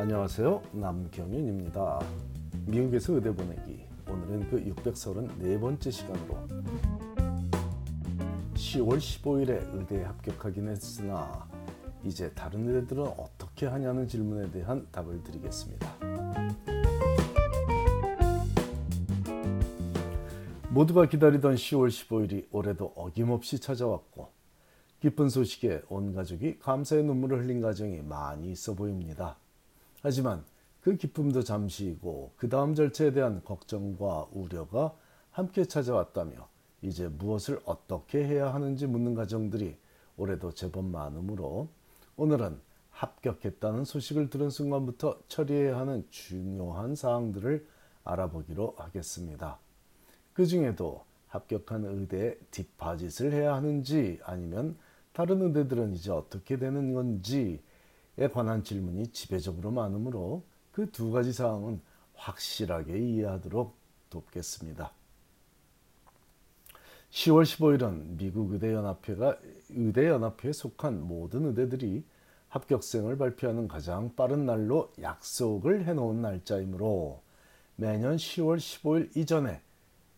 안녕하세요. 남경윤입니다. 미국에서 의대 보내기. 오늘은 그 634번째 시간으로 10월 15일에 의대에 합격하긴 했으나 이제 다른 의대들은 어떻게 하냐는 질문에 대한 답을 드리겠습니다. 모두가 기다리던 10월 15일이 올해도 어김없이 찾아왔고 기쁜 소식에 온 가족이 감사의 눈물을 흘린 가정이 많이 있어 보입니다. 하지만 그 기쁨도 잠시이고 그 다음 절차에 대한 걱정과 우려가 함께 찾아왔다며 이제 무엇을 어떻게 해야 하는지 묻는 가정들이 올해도 제법 많으므로 오늘은 합격했다는 소식을 들은 순간부터 처리해야 하는 중요한 사항들을 알아보기로 하겠습니다. 그 중에도 합격한 의대에 뒷바짓을 해야 하는지 아니면 다른 의대들은 이제 어떻게 되는 건지에 관한 질문이 지배적으로 많으므로 그 두 가지 사항은 확실하게 이해하도록 돕겠습니다. 10월 15일은 미국 의대연합회가 의대연합회에 속한 모든 의대들이 합격생을 발표하는 가장 빠른 날로 약속을 해놓은 날짜이므로 매년 10월 15일 이전에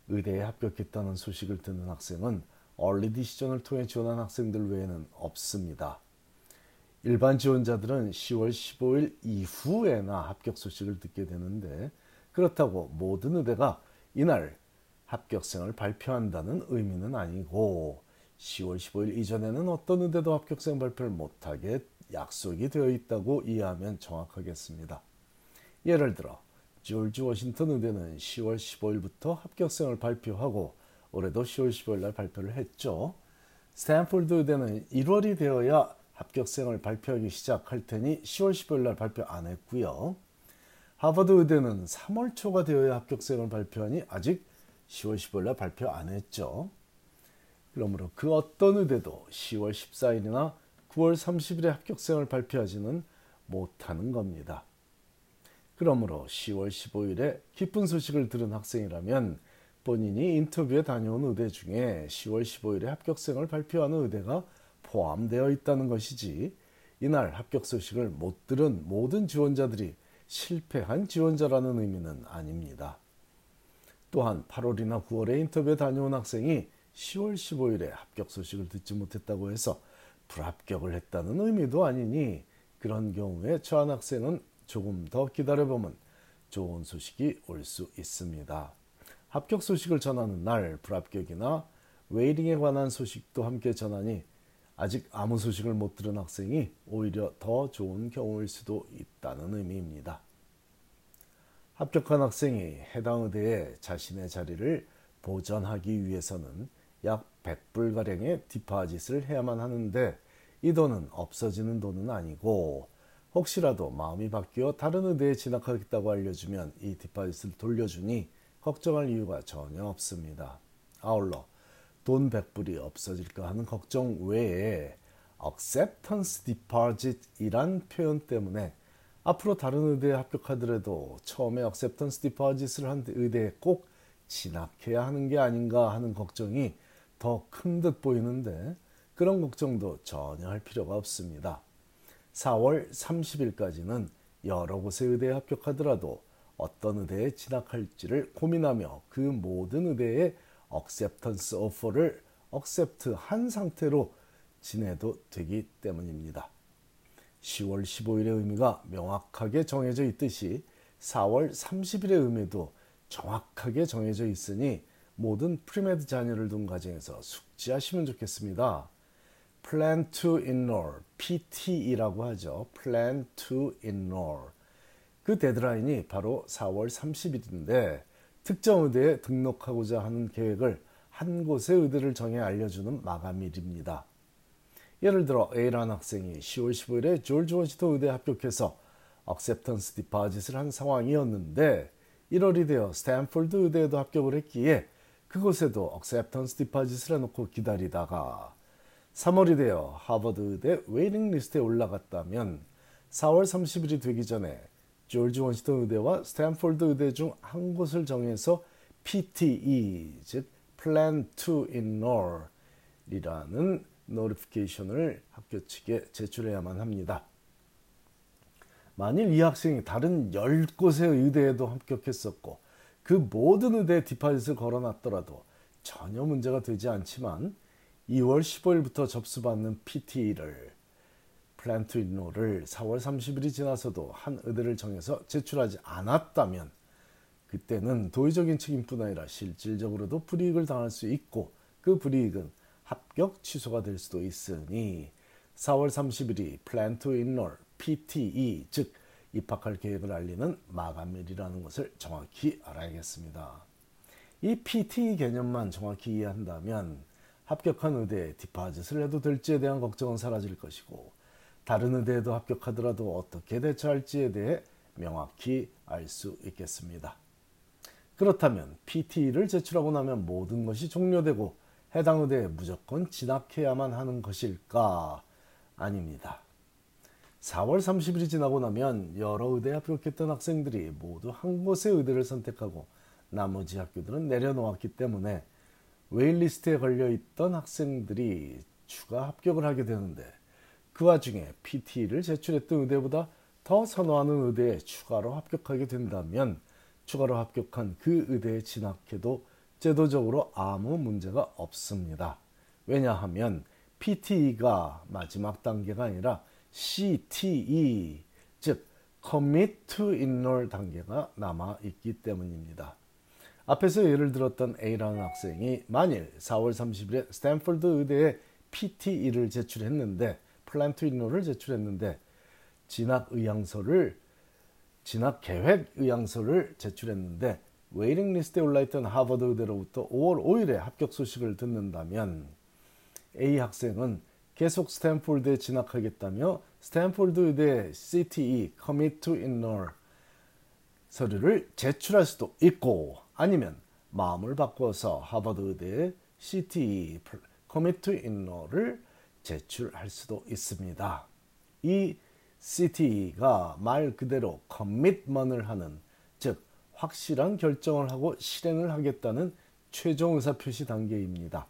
의대에 합격했다는 소식을 듣는 학생은 얼리 디시전을 통해 지원한 학생들 외에는 없습니다. 일반 지원자들은 10월 15일 이후에나 합격 소식을 듣게 되는데 그렇다고 모든 의대가 이날 합격생을 발표한다는 의미는 아니고 10월 15일 이전에는 어떤 의대도 합격생 발표를 못하게 약속이 되어 있다고 이해하면 정확하겠습니다. 예를 들어 조지 워싱턴 의대는 10월 15일부터 합격생을 발표하고 올해도 10월 15일 날 발표를 했죠. 스탠포드 의대는 1월이 되어야 합격생을 발표하기 시작할 테니 10월 15일 날 발표 안 했고요. 하버드 의대는 3월 초가 되어야 합격생을 발표하니 아직 10월 15일 날 발표 안 했죠. 그러므로 그 어떤 의대도 10월 14일이나 9월 30일에 합격생을 발표하지는 못하는 겁니다. 그러므로 10월 15일에 기쁜 소식을 들은 학생이라면 본인이 인터뷰에 다녀온 의대 중에 10월 15일에 합격생을 발표하는 의대가 포함되어 있다는 것이지 이날 합격 소식을 못 들은 모든 지원자들이 실패한 지원자라는 의미는 아닙니다. 또한 8월이나 9월에 인터뷰에 다녀온 학생이 10월 15일에 합격 소식을 듣지 못했다고 해서 불합격을 했다는 의미도 아니니 그런 경우에 처한 학생은 조금 더 기다려보면 좋은 소식이 올 수 있습니다. 합격 소식을 전하는 날 불합격이나 웨이링에 관한 소식도 함께 전하니 아직 아무 소식을 못 들은 학생이 오히려 더 좋은 경우일 수도 있다는 의미입니다. 합격한 학생이 해당 의대에 자신의 자리를 보전하기 위해서는 약 100불가량의 디파짓을 해야만 하는데 이 돈은 없어지는 돈은 아니고 혹시라도 마음이 바뀌어 다른 의대에 진학하겠다고 알려주면 이 디파짓을 돌려주니 걱정할 이유가 전혀 없습니다. 아울러 돈 100불이 없어질까 하는 걱정 외에 acceptance deposit이란 표현 때문에 앞으로 다른 의대에 합격하더라도 처음에 acceptance deposit을 한 의대에 꼭 진학해야 하는 게 아닌가 하는 걱정이 더 큰 듯 보이는데 그런 걱정도 전혀 할 필요가 없습니다. 4월 30일까지는 여러 곳의 의대에 합격하더라도 어떤 의대에 진학할지를 고민하며 그 모든 의대의 acceptance offer를 accept 한 상태로 지내도 되기 때문입니다. 10월 15일의 의미가 명확하게 정해져 있듯이 4월 30일의 의미도 정확하게 정해져 있으니 모든 premed 자녀를 둔 가정에서 숙지하시면 좋겠습니다. Plan to enroll, PTE라고 하죠. Plan to enroll. 그 데드라인이 바로 4월 30일인데 특정 의대에 등록하고자 하는 계획을 한 곳의 의대를 정해 알려주는 마감일입니다. 예를 들어 A라는 학생이 10월 15일에 조지 워싱턴 의대에 합격해서 acceptance deposit을 한 상황이었는데 1월이 되어 스탠포드 의대에도 합격을 했기에 그곳에도 acceptance deposit을 해놓고 기다리다가 3월이 되어 하버드 의대 waiting list에 올라갔다면 4월 30일이 되기 전에 조지 워싱턴 의대와 스탠포드 의대 중 한 곳을 정해서 PTE 즉 Plan to Enroll 이라는 notification을 학교 측에 제출해야만 합니다. 만일 이 학생이 다른 10곳의 의대에도 합격했었고 그 모든 의대에 디파짓을 걸어놨더라도 전혀 문제가 되지 않지만 2월 15일부터 접수받는 PT를 플랜트 인로를 4월 30일이 지나서도 한 의대를 정해서 제출하지 않았다면 그때는 도의적인 책임뿐 아니라 실질적으로도 불이익을 당할 수 있고 그 불이익은 합격 취소가 될 수도 있으니 4월 30일이 플랜트 인롤 PTE 즉 입학할 계획을 알리는 마감일이라는 것을 정확히 알아야겠습니다. 이 PT 개념만 정확히 이해한다면 합격한 의대에 디파짓을 해도 될지에 대한 걱정은 사라질 것이고 다른 의대에도 합격하더라도 어떻게 대처할지에 대해 명확히 알 수 있겠습니다. 그렇다면 PT를 제출하고 나면 모든 것이 종료되고 해당 의대에 무조건 진학해야만 하는 것일까? 아닙니다. 4월 30일이 지나고 나면 여러 의대에 합격했던 학생들이 모두 한 곳의 의대를 선택하고 나머지 학교들은 내려놓았기 때문에 웨일리스트에 걸려 있던 학생들이 추가 합격을 하게 되는데 그 와중에 PT를 제출했던 의대보다 더 선호하는 의대에 추가로 합격하게 된다면 추가로 합격한 그 의대에 진학해도 제도적으로 아무 문제가 없습니다. 왜냐하면 PTE가 마지막 단계가 아니라 CTE 즉 Commit to Enroll 단계가 남아 있기 때문입니다. 앞에서 예를 들었던 A라는 학생이 만일 4월 30일에 스탠퍼드 의대에 PTE를 제출했는데 Plan to Enroll을 제출했는데 진학 의향서를 진학 계획 의향서를 제출했는데 waiting list에 올라있던 하버드 의대로부터 5월 5일에 합격 소식을 듣는다면 A 학생은 계속 스탠포드에 진학하겠다며 스탠포드 의대 CTE Commit to Enroll 서류를 제출할 수도 있고 아니면 마음을 바꿔서 하버드 의대 CTE Commit to Enroll을 제출할 수도 있습니다. 이 CTE가 말 그대로 커밋먼을 하는 즉 확실한 결정을 하고 실행을 하겠다는 최종 의사표시 단계입니다.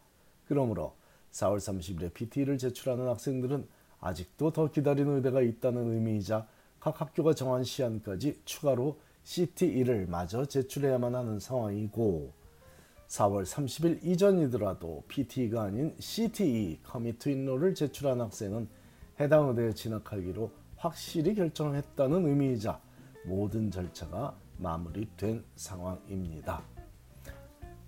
그러므로 4월 30일에 PT를 제출하는 학생들은 아직도 더 기다리는 의대가 있다는 의미이자 각 학교가 정한 시한까지 추가로 CTE를 마저 제출해야만 하는 상황이고 4월 30일 이전이더라도 PT가 아닌 CTE 커미트 인로를 제출한 학생은 해당 의대에 진학하기로 확실히 결정했다는 의미이자 모든 절차가 마무리된 상황입니다.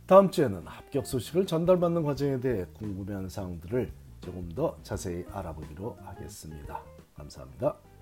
다음 주에는 합격 소식을 전달받는 과정에 대해 궁금해하는 사항들을 조금 더 자세히 알아보기로 하겠습니다. 감사합니다.